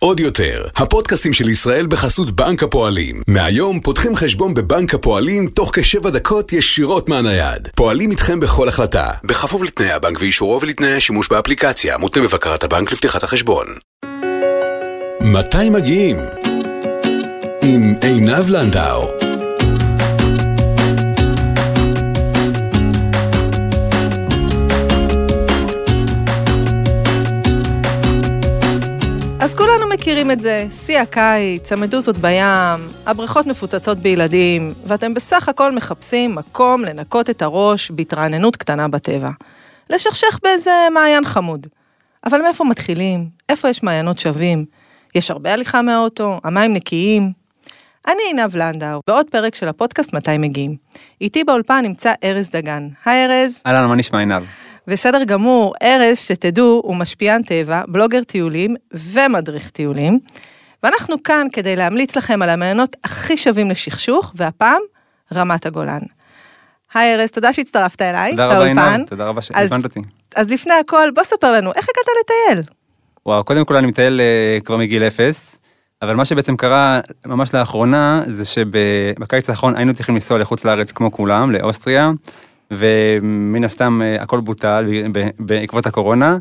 עוד יותר, הפודקאסטים של ישראל בחסות בנק הפועלים. מהיום פותחים חשבון בבנק הפועלים תוך כשבע דקות ישירות מהנייד. פועלים איתכם בכל החלטה, בכפוף לתנאי הבנק ואישורו ולתנאי השימוש באפליקציה, מותנה בבקרת הבנק לפתיחת החשבון. מתי מגיעים? עם עינב לנדאו. אז כולנו מכירים את זה, שיא הקיץ, המדוזות בים, הבריכות מפוצצות בילדים, ואתם בסך הכל מחפשים מקום לנקות את הראש בהתרעננות קטנה בטבע. לשכשך באיזה מעיין חמוד. אבל מאיפה מתחילים? איפה יש מעיינות שווים? יש הרבה הליכה מהאוטו? המים נקיים? אני עינב לנדאו, בעוד פרק של הפודקאסט מתי מגיעים. איתי באולפן נמצא ארז דגן. היי ארז. אהלן, מה נשמע עינב? בסדר גמור, ארז, שתדעו, הוא משפיען טבע, בלוגר טיולים ומדריך טיולים. ואנחנו כאן כדי להמליץ לכם על המעיינות הכי שווים לשכשוך, והפעם, רמת הגולן. היי ארז, תודה שהצטרפת אליי, תודה רבה עינב, תודה רבה שהזמנת אותי. אז לפני הכל, בוא ספר לנו, איך הגעת לטייל? וואו, קודם כל אני מטייל uh, כבר מגיל אפס, אבל מה שבעצם קרה ממש לאחרונה, זה שבקיץ האחרון היינו צריכים לנסוע לחוץ לארץ כמו כולם, לאוסטריה, ומן הסתם אה, הכל בוטל בעקבות הקורונה.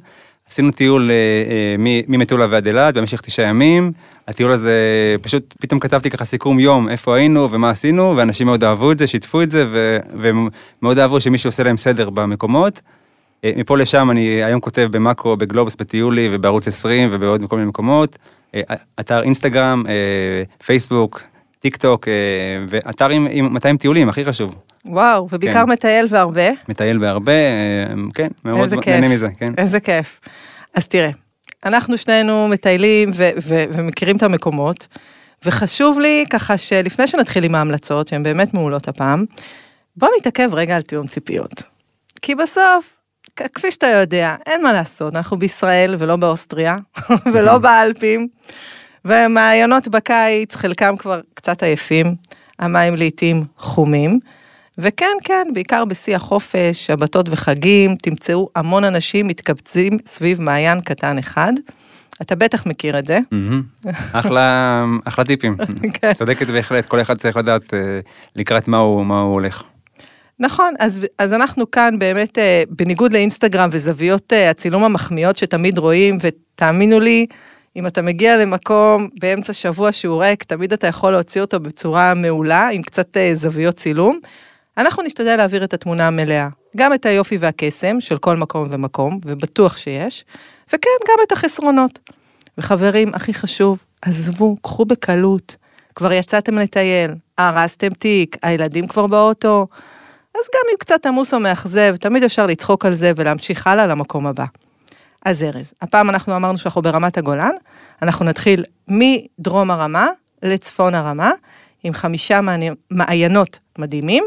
עשינו טיול אה, אה, ממטולה ועד אילת במשך תשעה ימים. הטיול הזה, פשוט פתאום כתבתי ככה סיכום יום, איפה היינו ומה עשינו, ואנשים מאוד אהבו את זה, שיתפו את זה, ומאוד אהבו שמישהו עושה להם סדר במקומות. מפה לשם אני היום כותב במאקרו, בגלובס, בטיולי ובערוץ 20 ובעוד כל מיני מקומות. אתר אינסטגרם, פייסבוק, טיק טוק, ואתר עם, עם 200 טיולים, הכי חשוב. וואו, ובעיקר כן. מטייל והרבה. מטייל והרבה, אה, כן, מאוד נהנה מזה, כן. איזה כיף. אז תראה, אנחנו שנינו מטיילים ו- ו- ומכירים את המקומות, וחשוב לי ככה שלפני שנתחיל עם ההמלצות, שהן באמת מעולות הפעם, בוא נתעכב רגע על תיאום ציפיות. כי בסוף, כפי שאתה יודע, אין מה לעשות, אנחנו בישראל ולא באוסטריה, ולא באלפים, ומעיינות בקיץ, חלקם כבר קצת עייפים, המים לעתים חומים. וכן, כן, בעיקר בשיא החופש, שבתות וחגים, תמצאו המון אנשים מתקבצים סביב מעיין קטן אחד. אתה בטח מכיר את זה. אחלה, אחלה טיפים. כן. צודקת בהחלט, כל אחד צריך לדעת אה, לקראת מה הוא, מה הוא הולך. נכון, אז, אז אנחנו כאן באמת, אה, בניגוד לאינסטגרם וזוויות אה, הצילום המחמיאות שתמיד רואים, ותאמינו לי, אם אתה מגיע למקום באמצע שבוע שהוא ריק, תמיד אתה יכול להוציא אותו בצורה מעולה, עם קצת זוויות צילום. אנחנו נשתדל להעביר את התמונה המלאה, גם את היופי והקסם של כל מקום ומקום, ובטוח שיש, וכן, גם את החסרונות. וחברים, הכי חשוב, עזבו, קחו בקלות. כבר יצאתם לטייל, הרסתם תיק, הילדים כבר באוטו. אז גם אם קצת עמוס או מאכזב, תמיד אפשר לצחוק על זה ולהמשיך הלאה למקום הבא. אז ארז, הפעם אנחנו אמרנו שאנחנו ברמת הגולן, אנחנו נתחיל מדרום הרמה לצפון הרמה, עם חמישה מעיינות מדהימים,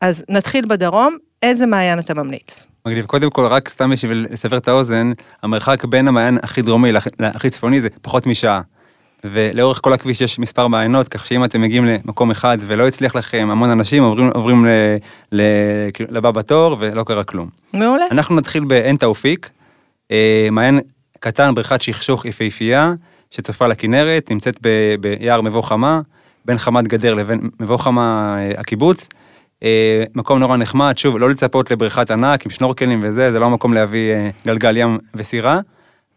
אז נתחיל בדרום, איזה מעיין אתה ממליץ? מגניב, קודם כל, רק סתם בשביל לסבר את האוזן, המרחק בין המעיין הכי דרומי להכי צפוני זה פחות משעה. ולאורך כל הכביש יש מספר מעיינות, כך שאם אתם מגיעים למקום אחד ולא הצליח לכם, המון אנשים עוברים, עוברים ל, ל, לבא בתור ולא קרה כלום. מעולה. אנחנו נתחיל בעין תאופיק, אה, מעיין קטן, בריכת שכשוך יפהפייה, שצופה לכנרת, נמצאת ב, ביער מבוא חמה, בין חמת גדר לבין מבוא חמה אה, הקיבוץ. אה, מקום נורא נחמד, שוב, לא לצפות לבריכת ענק עם שנורקלים וזה, זה לא המקום להביא אה, גלגל ים וסירה,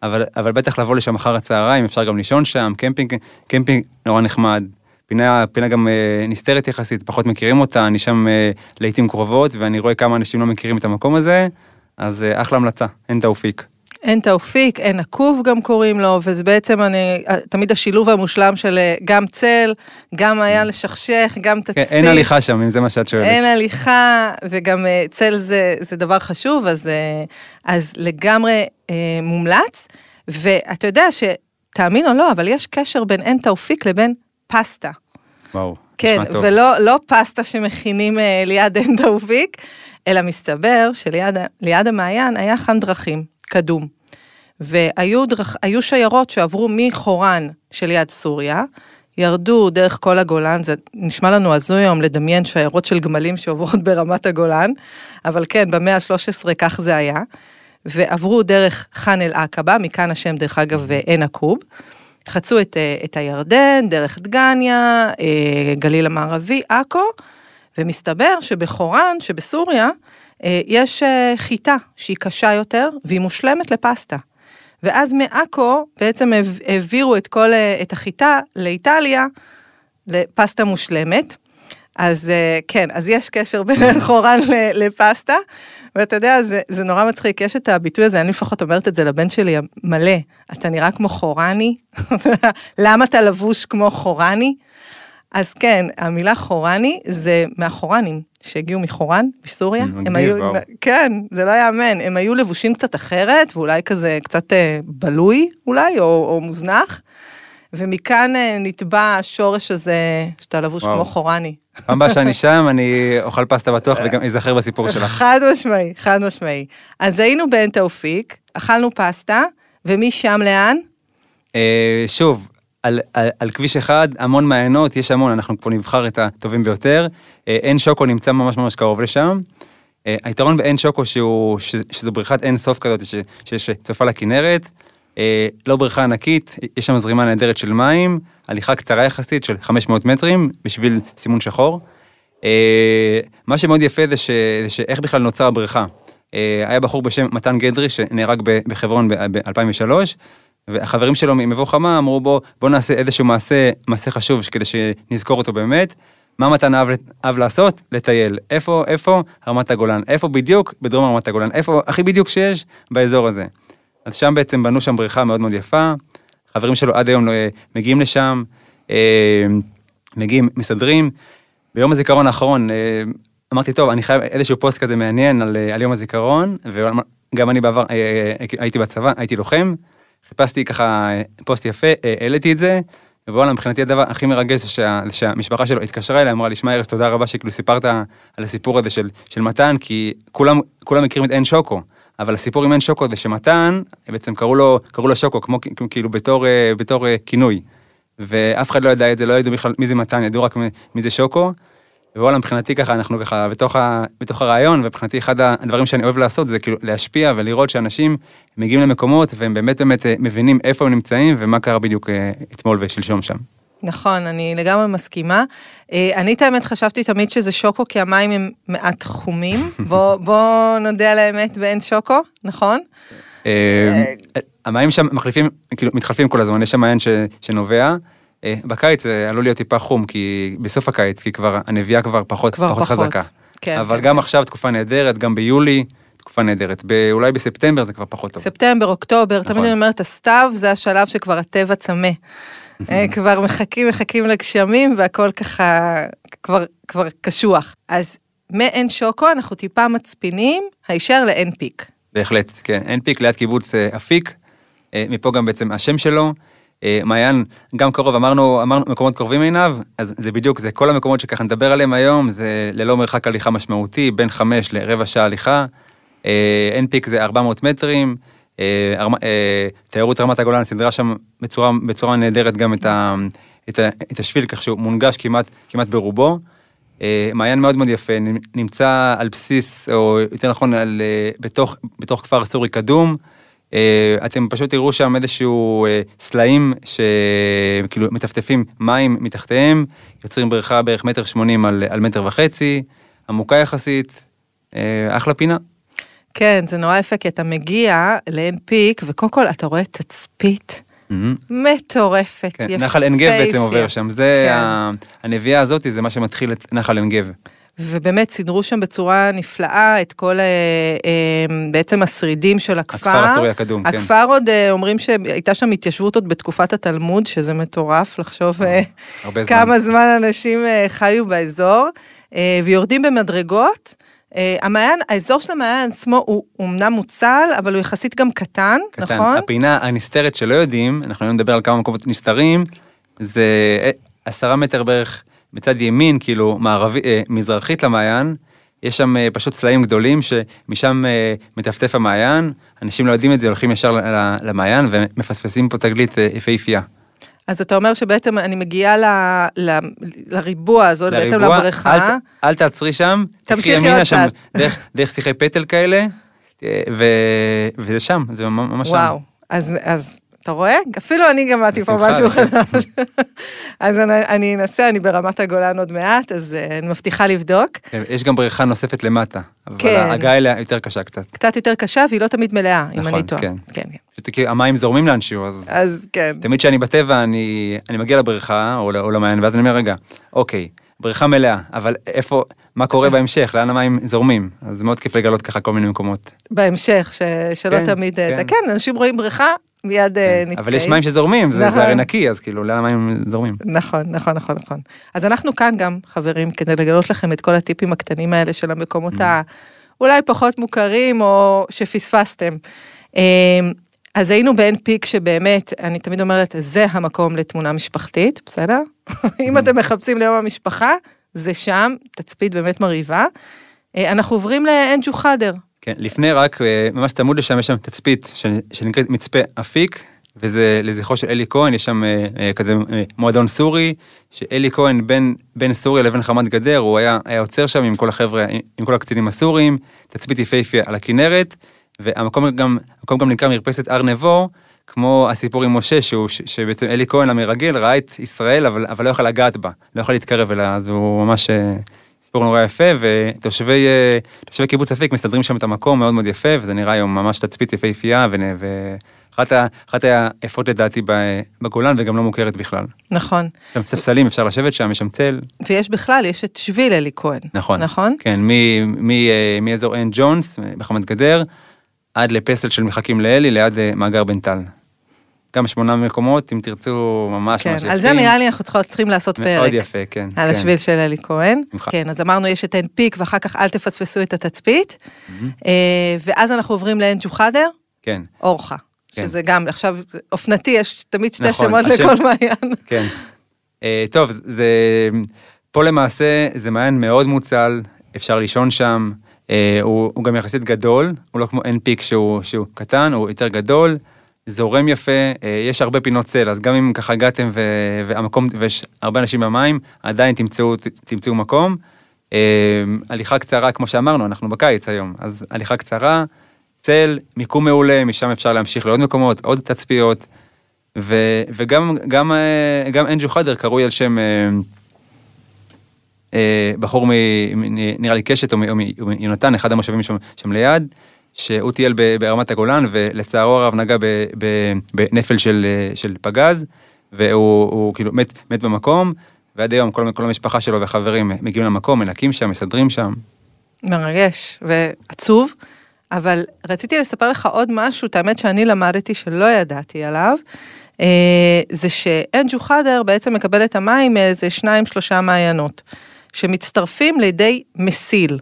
אבל, אבל בטח לבוא לשם אחר הצהריים, אפשר גם לישון שם, קמפינג, קמפינג נורא נחמד. פינה, פינה גם אה, נסתרת יחסית, פחות מכירים אותה, אני שם לעיתים קרובות, ואני רואה כמה אנשים לא מכירים את המקום הזה, אז אחלה המלצה, אין תאופיק. אין תאופיק, אין עקוב גם קוראים לו, וזה בעצם אני, תמיד השילוב המושלם של אה, גם צל, גם היה לשכשך, גם תצפית. כן, אין הליכה שם, אם זה מה שאת שואלת. אין הליכה, וגם אה, צל זה, זה דבר חשוב, אז, אה, אז לגמרי אה, מומלץ. ואתה יודע שתאמין או לא, אבל יש קשר בין אין תאופיק לבין פסטה. וואו, כן, נשמע טוב. ולא לא פסטה שמכינים אה, ליד אין תאופיק, אלא מסתבר שליד המעיין היה חן דרכים. קדום. והיו דרכ... שיירות שעברו מחורן של יד סוריה, ירדו דרך כל הגולן, זה נשמע לנו הזוי היום לדמיין שיירות של גמלים שעוברות ברמת הגולן, אבל כן, במאה ה-13 כך זה היה. ועברו דרך חאן אל-עקבה, מכאן השם דרך אגב עין עקוב. חצו את, אה, את הירדן, דרך דגניה, אה, גליל המערבי, עכו, ומסתבר שבחורן, שבסוריה, אה, יש חיטה שהיא קשה יותר והיא מושלמת לפסטה. ואז מעכו בעצם העבירו את כל, את החיטה לאיטליה, לפסטה מושלמת. אז כן, אז יש קשר בין חורן לפסטה, ואתה יודע, זה, זה נורא מצחיק, יש את הביטוי הזה, אני לפחות אומרת את זה לבן שלי מלא, אתה נראה כמו חורני, למה אתה לבוש כמו חורני? אז כן, המילה חורני זה מהחורנים שהגיעו מחורן. מגניב, הם היו. כן, זה לא יאמן, הם היו לבושים קצת אחרת, ואולי כזה קצת אה, בלוי אולי, או, או מוזנח. ומכאן אה, נתבע השורש הזה שאתה לבוש. כמו חורני. פעם הבאה שאני שם, אני אוכל פסטה בטוח וגם אזכר בסיפור שלך. חד משמעי, חד משמעי. אז היינו בעין תאופיק, אכלנו פסטה, ומשם לאן? אה, שוב, על, על, על כביש אחד, המון מעיינות, יש המון, אנחנו פה נבחר את הטובים ביותר. אה, עין שוקו נמצא ממש ממש קרוב לשם. היתרון בעין שוקו שהוא, שזו בריכת אין סוף כזאת, שיש צופה לכנרת. אה, לא בריכה ענקית, יש שם זרימה נהדרת של מים, הליכה קצרה יחסית של 500 מטרים בשביל סימון שחור. אה, מה שמאוד יפה זה, ש, זה שאיך בכלל נוצר הבריכה. אה, היה בחור בשם מתן גדרי שנהרג בחברון ב-2003, והחברים שלו ממבוא חמה אמרו בוא, בוא נעשה איזשהו מעשה, מעשה חשוב כדי שנזכור אותו באמת. מה מתן אהב, אהב לעשות? לטייל. איפה, איפה? רמת הגולן. איפה בדיוק? בדרום רמת הגולן. איפה הכי בדיוק שיש? באזור הזה. אז שם בעצם בנו שם בריכה מאוד מאוד יפה, חברים שלו עד היום אה, מגיעים לשם, אה, מגיעים, מסדרים. ביום הזיכרון האחרון אה, אמרתי, טוב, אני חייב איזשהו פוסט כזה מעניין על, על יום הזיכרון, וגם אני בעבר הייתי בצבא, הייתי לוחם, חיפשתי ככה פוסט יפה, העליתי את זה, ווואלה, מבחינתי הדבר הכי מרגש זה שה, שהמשפחה שלו התקשרה אליי, אמרה לי, שמע ארז, תודה רבה שכאילו סיפרת על הסיפור הזה של, של מתן, כי כולם, כולם מכירים את עין שוקו. אבל הסיפור עם אין שוקו זה שמתן, בעצם קראו לו, קראו לו שוקו, כמו כאילו בתור, אה, בתור אה, כינוי. ואף אחד לא ידע את זה, לא ידעו בכלל מי זה מתן, ידעו רק מי זה שוקו. ווואלה, מבחינתי ככה, אנחנו ככה בתוך, ה, בתוך הרעיון, ומבחינתי אחד הדברים שאני אוהב לעשות זה כאילו להשפיע ולראות שאנשים מגיעים למקומות והם באמת באמת אה, מבינים איפה הם נמצאים ומה קרה בדיוק אתמול ושלשום שם. נכון, אני לגמרי מסכימה. אה, אני את האמת חשבתי תמיד שזה שוקו, כי המים הם מעט חומים. בוא, בוא נודה על האמת ואין שוקו, נכון? אה, המים שם מחליפים, כאילו מתחלפים כל הזמן, יש שם מעיין שנובע. אה, בקיץ זה עלול להיות טיפה חום, כי בסוף הקיץ, כי כבר הנביאה כבר פחות, כבר פחות, פחות חזקה. כן, אבל כן, גם כן. עכשיו תקופה נהדרת, גם ביולי, תקופה נהדרת. אולי בספטמבר זה כבר פחות טוב. ספטמבר, אוקטובר, נכון. תמיד אני אומרת, הסתיו זה השלב שכבר הטבע צמא. אה, כבר מחכים, מחכים לגשמים והכל ככה כבר, כבר קשוח. אז מעין שוקו אנחנו טיפה מצפינים, הישר לעין פיק. בהחלט, כן. עין פיק ליד קיבוץ אה, אפיק, אה, מפה גם בעצם השם שלו. מעיין גם קרוב, אמרנו, אמרנו מקומות קרובים עיניו, אז זה בדיוק, זה כל המקומות שככה נדבר עליהם היום, זה ללא מרחק הליכה משמעותי, בין חמש לרבע שעה הליכה. עין פיק זה 400 מטרים, אה, אה, תיירות רמת הגולן סידרה שם בצורה, בצורה נהדרת גם את, ה, את, ה, את השביל, כך שהוא מונגש כמעט, כמעט ברובו. אה, מעיין מאוד מאוד יפה, נמצא על בסיס, או יותר נכון, על, בתוך, בתוך כפר סורי קדום. אתם פשוט תראו שם איזשהו סלעים שכאילו מטפטפים מים מתחתיהם, יוצרים בריכה בערך מטר שמונים על, על מטר וחצי, עמוקה יחסית, אחלה פינה. כן, זה נורא יפה, כי אתה מגיע לעין פיק, וקודם כל אתה רואה תצפית. מטורפת, כן, יפה. נחל עין גב בעצם עובר שם, זה כן. הנביאה הזאת, זה מה שמתחיל את נחל עין גב. ובאמת סידרו שם בצורה נפלאה את כל אה, אה, בעצם השרידים של הכפר. הכפר הסורי הקדום, כן. הכפר עוד אה, אומרים שהייתה שם התיישבות עוד בתקופת התלמוד, שזה מטורף לחשוב כמה זמן אנשים חיו באזור, ויורדים במדרגות. Uh, המעיין, האזור של המעיין עצמו הוא אמנם מוצל, אבל הוא יחסית גם קטן, קטן. נכון? הפינה הנסתרת שלא יודעים, אנחנו היום נדבר על כמה מקומות נסתרים, זה אה, עשרה מטר בערך בצד ימין, כאילו מערבי, אה, מזרחית למעיין, יש שם אה, פשוט סלעים גדולים שמשם אה, מטפטף המעיין, אנשים לא יודעים את זה, הולכים ישר למעיין ומפספסים פה תגלית אה, יפהפייה. אז אתה אומר שבעצם אני מגיעה ל, ל, לריבוע הזאת, לריבוע, בעצם לבריכה. אל, אל תעצרי שם, תמשיכי עוד קצת. דרך, דרך שיחי פטל כאלה, אה, ו... וזה שם, זה ממש שם. וואו, אז, אז אתה רואה? אפילו אני גמדתי פה משהו. חדש. אז אני, אני אנסה, אני ברמת הגולן עוד מעט, אז אה, אני מבטיחה לבדוק. כן, יש גם בריכה נוספת למטה, אבל כן. ההגעה אליה יותר קשה קצת. קצת יותר קשה והיא לא תמיד מלאה, אם נכון, אני טועה. כן. כן, כן. פשוט כי המים זורמים לאנשהו, אז אז כן. תמיד כשאני בטבע, אני, אני מגיע לבריכה או, או למעיין, ואז אני אומר, רגע, אוקיי, בריכה מלאה, אבל איפה, מה קורה בהמשך, לאן המים זורמים? אז זה מאוד כיף לגלות ככה כל מיני מקומות. בהמשך, ש, שלא כן, תמיד... אה, כן. זה כן, אנשים רואים בריכה, מיד אה, כן, נתקעים. אבל יש מים שזורמים, זה, נכון. זה הרי נקי, אז כאילו, לאן המים זורמים? נכון, נכון, נכון, נכון. אז אנחנו כאן גם, חברים, כדי לגלות לכם את כל הטיפים הקטנים האלה של המקומות Mm. ה... אולי פחות מוכרים או שפספסתם. אמ, אז היינו בעין פיק שבאמת, אני תמיד אומרת, זה המקום לתמונה משפחתית, בסדר? אם אתם מחפשים ליום המשפחה, זה שם, תצפית באמת מרהיבה. אה, אנחנו עוברים לאנג'ו חאדר. כן, לפני רק, אה, ממש צמוד לשם, יש שם תצפית שנקראת מצפה אפיק, וזה לזכרו של אלי כהן, יש שם אה, אה, כזה מועדון סורי, שאלי כהן בין, בין סוריה לבין חמת גדר, הוא היה, היה עוצר שם עם כל החבר'ה, עם, כל הקצינים הסורים, תצפית יפהפייה על הכנרת, והמקום גם, המקום גם נקרא מרפסת הר נבו, כמו הסיפור עם משה, שהוא, ש- שבעצם אלי כהן המרגל ראה את ישראל, אבל, אבל לא יכל לגעת בה, לא יכל להתקרב אליה, אז הוא ממש... סיפור נורא יפה, ותושבי אה, קיבוץ אפיק מסתדרים שם את המקום מאוד מאוד יפה, וזה נראה היום ממש תצפית יפהפייה, ואחת היפות לדעתי בגולן, וגם לא מוכרת בכלל. נכון. שם ספסלים, אפשר לשבת שם, יש שם צל. ויש בכלל, יש את שביל אלי כהן. נכון. נכון? כן, אה, מאזור עין ג'ונס, בחמת גדר, עד לפסל של מחכים לאלי, ליד אה, מאגר בן טל. גם שמונה מקומות, אם תרצו, ממש כן, ממש יפים. על זה נראה לי אנחנו צריכות- צריכים לעשות פרק. מאוד יפה, כן. על כן. השביל של אלי כהן. בשמחה. כן, אז אמרנו יש את עין פיק ואחר כך אל תפספסו את התצפית. Mm-hmm. ואז אנחנו עוברים לעין ג'וחדר, כן, אורחה. כן. שזה גם, עכשיו, אופנתי, יש תמיד שתי נכון, שמות השם- לכל מעיין. כן. אה, טוב, זה, פה למעשה זה מעיין מאוד מוצל, אפשר לישון שם, אה, הוא, הוא גם יחסית גדול, הוא לא כמו אין פיק שהוא, שהוא קטן, הוא יותר גדול, זורם יפה, אה, יש הרבה פינות צל, אז גם אם ככה הגעתם ו, והמקום, ויש הרבה אנשים במים, עדיין תמצאו, תמצאו מקום. אה, הליכה קצרה, כמו שאמרנו, אנחנו בקיץ היום, אז הליכה קצרה, צל, מיקום מעולה, משם אפשר להמשיך לעוד מקומות, עוד תצפיות. ו, וגם גם, אה, גם אנג'ו חדר קרוי על שם בחור מ, נראה לי קשת או מ- או מ- מיונתן, אחד המושבים שם, שם ליד, שהוא טייל ברמת הגולן ולצערו הרב נגע בנפל של, אה, של פגז, והוא הוא כאילו מת, מת במקום, ועד היום כל, כל המשפחה שלו וחברים מגיעים למקום, מנקים שם, מסדרים שם. מרגש ועצוב, אבל רציתי לספר לך עוד משהו, את האמת שאני למדתי שלא ידעתי עליו, אה, זה שאנג'ו חדר בעצם מקבל את המים מאיזה שניים שלושה מעיינות, שמצטרפים לידי מסיל.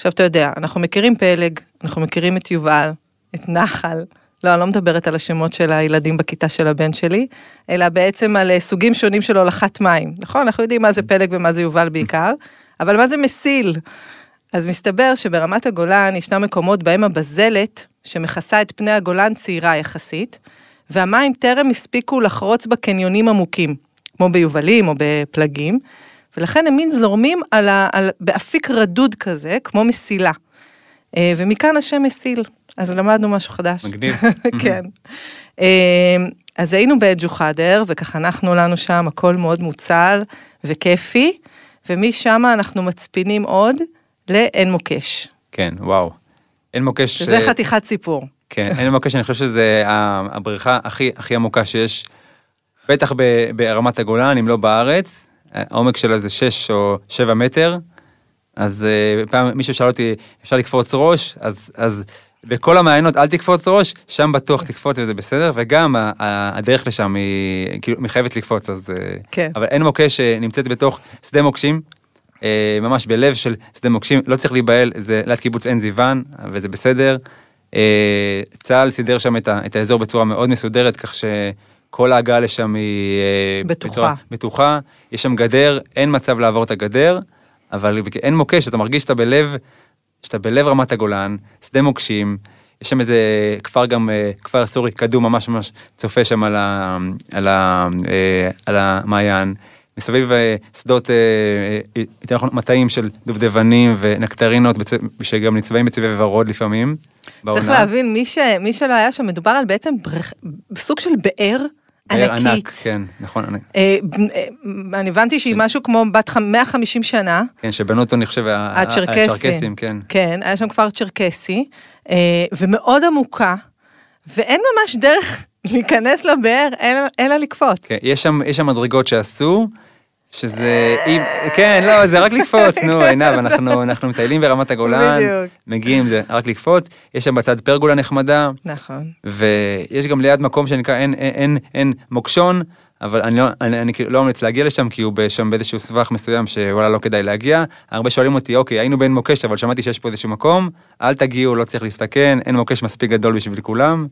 עכשיו אתה יודע, אנחנו מכירים פלג, אנחנו מכירים את יובל, את נחל, לא, אני לא מדברת על השמות של הילדים בכיתה של הבן שלי, אלא בעצם על אה, סוגים שונים של הולכת מים, נכון? אנחנו יודעים מה זה פלג ומה זה יובל בעיקר, אבל מה זה מסיל? אז מסתבר שברמת הגולן ישנם מקומות בהם הבזלת, שמכסה את פני הגולן צעירה יחסית, והמים טרם הספיקו לחרוץ בקניונים עמוקים, כמו ביובלים או בפלגים, ולכן הם מין זורמים על ה, על, באפיק רדוד כזה, כמו מסילה. אה, ומכאן השם מסיל. אז למדנו משהו חדש. מגניב. כן. אה, אז היינו באג'ו חדר, וככה נחנו לנו שם, הכל מאוד מוצל וכיפי, ומשם אנחנו מצפינים עוד לעין מוקש, כן, וואו. אין מוקש... שזה אה, חתיכת סיפור. כן, אין מוקש, אני חושב שזה הבריכה הכי, הכי עמוקה שיש, בטח ברמת הגולן, אם לא בארץ. העומק שלה זה 6 או 7 מטר. אז אה, פעם מישהו שאל אותי, אפשר לקפוץ ראש? אז, אז בכל המעיינות אל תקפוץ ראש, שם בטוח תקפוץ וזה בסדר, וגם הדרך לשם היא כאילו מחייבת לקפוץ, אז... אה, כן. אבל אין מוקש שנמצאת בתוך שדה מוקשים, אה, ממש בלב של שדה מוקשים, לא צריך להיבהל, זה ליד קיבוץ עין זיוון, וזה בסדר. צה"ל סידר שם את, האזור בצורה מאוד מסודרת, כך שכל ההגעה לשם היא אה, בטוחה. בצורה בטוחה. יש שם גדר, אין מצב לעבור את הגדר, אבל אין מוקש, אתה מרגיש שאתה בלב, שאתה בלב רמת הגולן, שדה מוקשים, יש שם איזה כפר גם, אה, כפר סורי קדום ממש ממש צופה שם על, ה, על, ה, אה, על המעיין. מסביב שדות, יותר נכון, מטעים של דובדבנים ונקטרינות. שגם נצבעים בצבעי ורוד לפעמים. צריך להבין, מי, ש... מי שלא היה שם, מדובר על בעצם ברכ... סוג של באר ענקית. ענק, כן, נכון. ענק. אה, אה, אני הבנתי שהיא משהו כמו בת ח- 150 שנה, כן, שבנו אותו, אני חושב, הצ'רקסים. כן. כן, היה שם כפר צ'רקסי, אה, ומאוד עמוקה, ואין ממש דרך להיכנס לבאר, אלא- אלא לקפוץ. כן, יש שם, יש שם מדרגות שעשו, שזה, אם, כן, לא, זה רק לקפוץ, נו, עינב, אנחנו, אנחנו מטיילים ברמת הגולן, בדיוק. מגיעים, זה רק לקפוץ, יש שם בצד פרגולה נחמדה, נכון. ויש גם ליד מקום שנקרא אין, אין, אין, אין מוקשון, אבל אני לא, אני, אני כאילו לא ממליץ להגיע לשם, כי הוא שם באיזשהו סבך מסוים שוואלה לא כדאי להגיע. הרבה שואלים אותי, אוקיי, היינו בעין מוקש, אבל שמעתי שיש פה איזשהו מקום, אל תגיעו, לא צריך להסתכן, אין מוקש מספיק גדול בשביל כולם.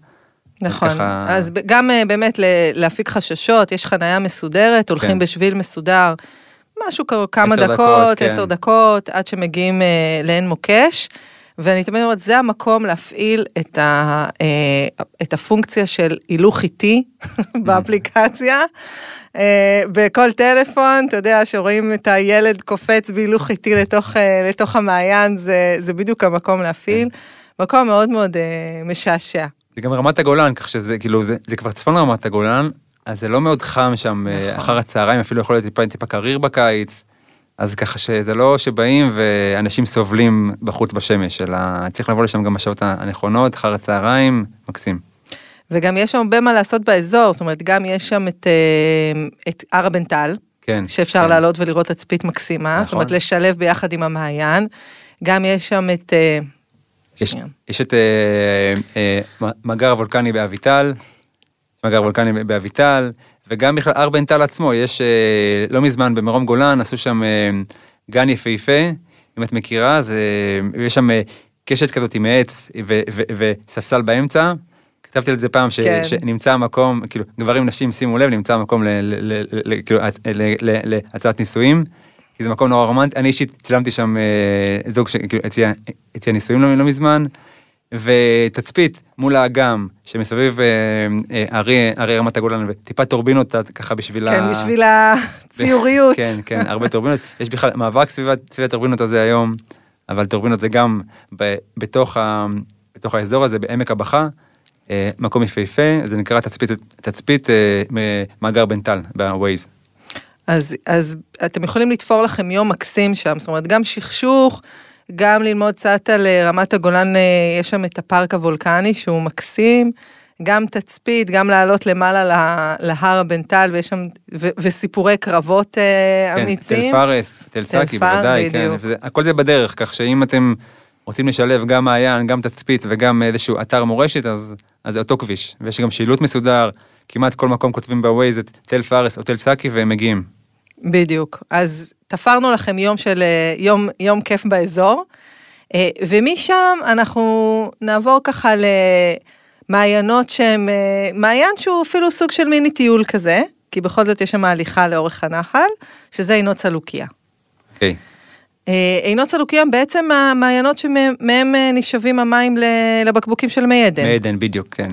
נכון, ככה- אז גם אה, באמת להפיק חששות, יש חנייה מסודרת, הולכים כן. בשביל מסודר, משהו כמה עשר דקות, דקות, כן. דקות, עד שמגיעים אה, לעין מוקש, ואני תמיד אומרת, זה המקום להפעיל את, ה, אה, את הפונקציה של הילוך איטי באפליקציה. אה, בכל טלפון, אתה יודע, שרואים את הילד קופץ בהילוך איטי לתוך, אה, לתוך המעיין, זה, זה בדיוק המקום להפעיל. כן. מקום מאוד מאוד אה, משעשע. זה גם רמת הגולן, כך שזה כאילו, זה, זה כבר צפון רמת הגולן, אז זה לא מאוד חם שם אה, נכון. אחר הצהריים, אפילו יכול להיות טיפה, טיפה קריר בקיץ, אז ככה שזה לא שבאים ואנשים סובלים בחוץ בשמש, אלא צריך לבוא לשם גם בשעות הנכונות, אחר הצהריים, מקסים. וגם יש שם הרבה מה לעשות באזור, זאת אומרת, גם יש שם את, אה, את הר הבנטל, כן. שאפשר כן. לעלות ולראות תצפית מקסימה, נכון. זאת אומרת, לשלב ביחד עם המעיין. גם יש שם את... אה, יש. יש את אה, אה, מגר וולקני באביטל, מגר וולקני באביטל, וגם בכלל הר בן טל עצמו, יש אה, לא מזמן במרום גולן, עשו שם אה, גן יפהפה, אם את מכירה, זה, יש שם אה, קשת כזאת עם עץ ו- ו- וספסל באמצע. כתבתי על זה פעם, ש, כן. שנמצא המקום, כאילו, גברים, נשים, שימו לב, נמצא המקום ל- ל- ל- ל- כאילו, להצעת נישואים. כי זה מקום נורא רומנטי, אני אישית צילמתי שם אה, זוג שכאילו הציע, הציע נישואים לא, לא מזמן, ותצפית מול האגם שמסביב אה, אה, ערי, ערי רמת הגולן וטיפה טורבינות ככה בשביל כן, ה... בשביל הציוריות. כן, כן, הרבה טורבינות, יש בכלל מאבק סביב, סביב הטורבינות הזה היום, אבל טורבינות זה גם ב, בתוך, ה, בתוך האזור הזה, בעמק הבכה, אה, מקום יפהפה, זה נקרא תצפית, תצפית אה, מאגר בן טל בווייז. אז, אז אתם יכולים לתפור לכם יום מקסים שם, זאת אומרת, גם שכשוך, גם ללמוד קצת על אה, רמת הגולן, אה, יש שם את הפארק הוולקני שהוא מקסים, גם תצפית, גם לעלות למעלה לה- להר הבנטל, ויש שם, ו, וסיפורי קרבות אה, כן, אמיצים. תל פארס, תל סאקי, בוודאי, כן. וזה, הכל זה בדרך, כך שאם אתם רוצים לשלב גם מעיין, גם תצפית וגם איזשהו אתר מורשת, אז, אז זה אותו כביש. ויש גם שילוט מסודר, כמעט כל מקום כותבים בווייז את תל פארס או תל סאקי והם מגיעים. בדיוק. אז תפרנו לכם יום של, אה, יום, יום כיף באזור, אה, ומשם אנחנו נעבור ככה למעיינות שהם, אה, מעיין שהוא אפילו סוג של מיני טיול כזה, כי בכל זאת יש שם הליכה לאורך הנחל, שזה עינות צלוקיה. אוקיי. אה, עינות צלוקיה הם בעצם המעיינות שמהם אה, נשאבים המים לבקבוקים של מי עדן. מי עדן, בדיוק, כן.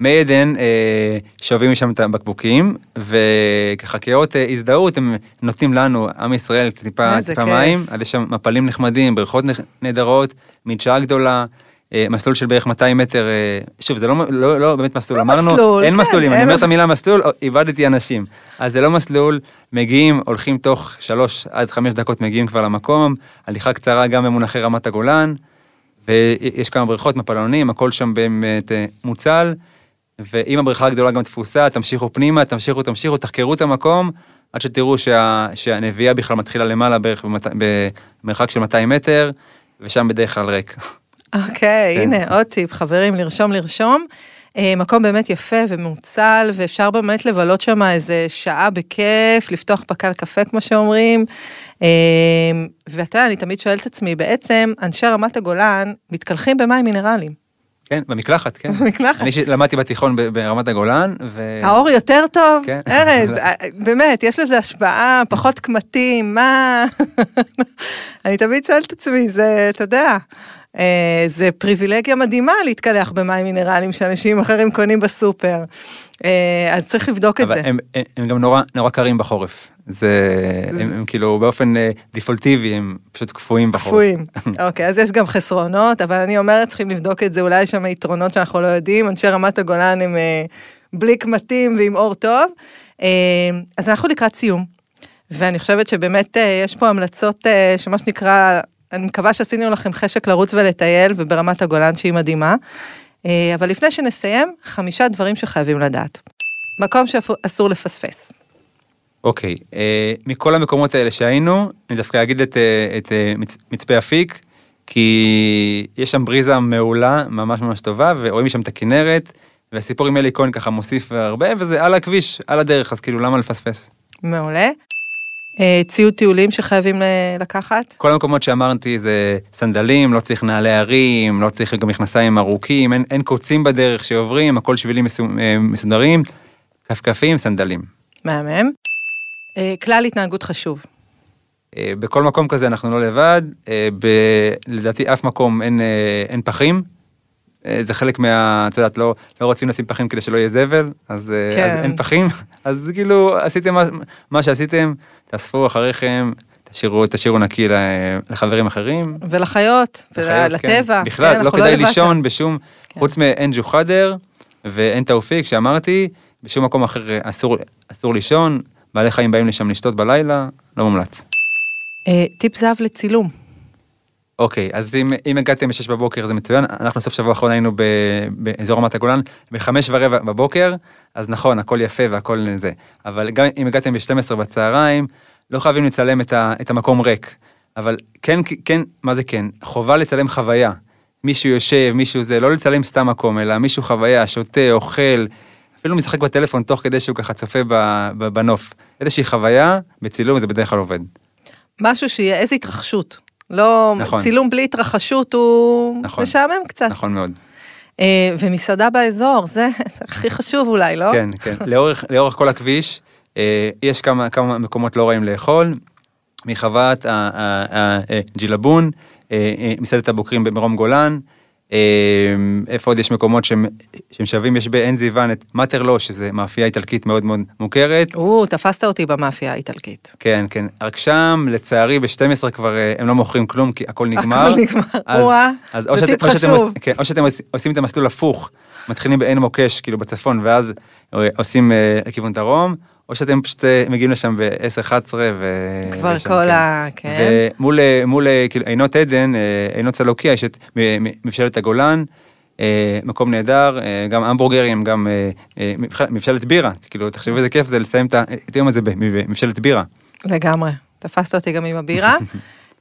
מי עדן אה, שואבים משם את הבקבוקים, וככה כאות אה, הזדהות הם נותנים לנו, עם ישראל, טיפה, טיפה כיף. מים, אז יש שם מפלים נחמדים, בריכות נהדרות, מדשאה גדולה. אה, מסלול של בערך 200 מטר, אה, שוב, זה לא, לא, לא באמת מסלול, לא אמרנו, מסלול, אין כן, מסלולים, אין אני אומר את המילה מסלול, או- איבדתי אנשים. אז זה לא מסלול, מגיעים, הולכים תוך שלוש עד חמש דקות מגיעים כבר למקום, הליכה קצרה גם במונחי רמת הגולן, ויש כמה בריכות, מפלונים, הכל שם באמת אה, מוצל, ואם הבריכה הגדולה גם תפוסה, תמשיכו פנימה, תמשיכו, תמשיכו, תחקרו את המקום, עד שתראו שה, שהנביאה בכלל מתחילה למעלה בערך במרחק של 200 מטר, ושם בדרך כלל ריק. אוקיי, כן. הנה עוד טיפ, חברים, לרשום, לרשום. אה, מקום באמת יפה ומוצל, ואפשר באמת לבלות שם איזה שעה בכיף, לפתוח פקל קפה, כמו שאומרים. אה, ואתה יודע, אני תמיד שואלת את עצמי, בעצם, אנשי רמת הגולן מתקלחים במים מינרליים. כן, במקלחת, כן. במקלחת. אני למדתי בתיכון ברמת הגולן, ו... האור יותר טוב? כן. ארז, אה, באמת, יש לזה השפעה, פחות קמטים, מה... אני תמיד שואלת את עצמי, זה, אתה יודע, זה פריבילגיה מדהימה להתקלח במים מינרליים שאנשים אחרים קונים בסופר. אה, אז צריך לבדוק את זה. הם, הם, הם גם נורא, נורא קרים בחורף. זה, זה- הם, הם כאילו באופן אה, דיפולטיבי, הם פשוט קפואים בחורף. קפואים. אוקיי, אז יש גם חסרונות, אבל אני אומרת, צריכים לבדוק את זה, אולי יש שם יתרונות שאנחנו לא יודעים. אנשי רמת הגולן הם אה, בליק מתאים ועם אור טוב. אה, אז אנחנו לקראת סיום, ואני חושבת שבאמת אה, יש פה המלצות אה, שמה שנקרא, אני מקווה שעשינו לכם חשק לרוץ ולטייל, וברמת הגולן שהיא מדהימה. אה, אבל לפני שנסיים, חמישה דברים שחייבים לדעת. מקום שאסור לפספס. אוקיי, אה, מכל המקומות האלה שהיינו, אני דווקא אגיד את, אה, את מצ, מצפה אפיק, כי יש שם בריזה מעולה, ממש ממש טובה, ורואים משם את הכנרת, והסיפור עם אלי כהן ככה מוסיף הרבה, וזה על הכביש, על הדרך, אז כאילו למה לפספס? מעולה. אה, ציוד טיולים שחייבים ל- לקחת. כל המקומות שאמרתי זה סנדלים, לא צריך נעלי הרים, לא צריך גם מכנסיים ארוכים, אין, אין קוצים בדרך שעוברים, הכל שבילים אה, מסודרים, כפכפים, סנדלים. מהמם. אה, כלל התנהגות חשוב. אה, בכל מקום כזה אנחנו לא לבד, אה, ב- לדעתי אף מקום אין, אה, אין פחים. אה, זה חלק מה... את יודעת, לא, לא רוצים לשים פחים כדי שלא יהיה זבל, אז, אה, כן. אז אין פחים. אז כאילו, עשיתם מה, מה שעשיתם, תאספו אחריכם, תשאירו, תשאירו נקי לחברים אחרים. ולחיות, לחיות, ולטבע. כן. בכלל, כן, לא כדאי לבד לישון שם. בשום, כן. חוץ מעין ג'וחדר ואין תאופיק, שאמרתי, בשום מקום אחר אסור, אסור לישון, בעלי חיים באים לשם לשתות בלילה, לא מומלץ. אה, טיפ זהב לצילום. אוקיי, אז אם, אם הגעתם ב-6 בבוקר זה מצוין, אנחנו סוף שבוע האחרון היינו ב, באזור רמת הגולן ב-5 ורבע בבוקר, אז נכון, הכל יפה והכל זה, אבל גם אם הגעתם ב-12 בצהריים, לא חייבים לצלם את, ה, את המקום ריק, אבל כן, כן, מה זה כן? חובה לצלם חוויה. מישהו יושב, מישהו זה, לא לצלם סתם מקום, אלא מישהו חוויה, שותה, אוכל, אפילו משחק בטלפון תוך כדי שהוא ככה צופה בנוף. איזושהי חוויה, בצילום זה בדרך כלל עובד. משהו שיהיה איזה התרחשות. לא, נכון. צילום בלי התרחשות הוא נכון. משעמם קצת. נכון מאוד. אה, ומסעדה באזור, זה, זה הכי חשוב אולי, לא? כן, כן. לאורך, לאורך כל הכביש, אה, יש כמה, כמה מקומות לא רעים לאכול. מחוות הג'ילבון, אה, מסעדת הבוקרים במרום גולן. אה, איפה עוד יש מקומות שהם, שהם שווים? יש בעין זיוון את מטרלו, שזה מאפייה איטלקית מאוד מאוד מוכרת. או, תפסת אותי במאפיה האיטלקית. כן, כן. רק שם, לצערי, ב-12 כבר אה, הם לא מוכרים כלום, כי הכל נגמר. הכל נגמר, אז- וואה, אז או זה טיפ חשוב. כן, או שאתם עוש- עושים את המסלול הפוך, מתחילים בעין מוקש, כאילו בצפון, ואז אה, עושים אה, לכיוון דרום, או שאתם פשוט אה, מגיעים לשם ב-10-11 ו... כבר כל כן. ה... כן. ומול אה, מול, אה, כאילו, עינות עדן, עינות סלוקיה, יש את מבשלת הגולן, מקום נהדר, גם המבורגרים, גם מבשלת בירה, כאילו, תחשבו איזה כיף זה לסיים את היום הזה במבשלת בירה. לגמרי, תפסת אותי גם עם הבירה.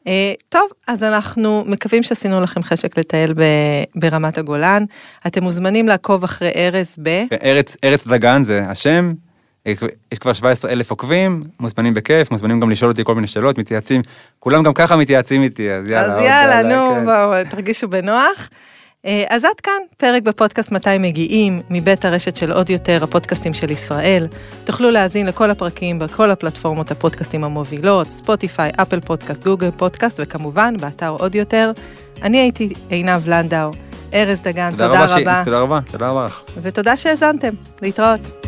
טוב, אז אנחנו מקווים שעשינו לכם חשק לטייל ב- ברמת הגולן. אתם מוזמנים לעקוב אחרי ארז ב... ארץ, ארץ דגן זה השם, יש כבר 17 אלף עוקבים, מוזמנים בכיף, מוזמנים גם לשאול אותי כל מיני שאלות, מתייעצים, כולם גם ככה מתייעצים איתי, אז יאללה. אז יאללה, נו, כן. בואו, תרגישו בנוח. אה, אז עד כאן פרק בפודקאסט מתי מגיעים, מבית הרשת של עוד יותר, הפודקאסטים של ישראל. תוכלו להאזין לכל הפרקים בכל הפלטפורמות הפודקאסטים המובילות, ספוטיפיי, אפל פודקאסט, גוגל פודקאסט, וכמובן, באתר עוד יותר. אני הייתי עינב לנדאו, ארז דגן, תודה תודה רבה, רבה, תודה רבה, תודה רבה לך. ותודה שהאזנתם. להתראות.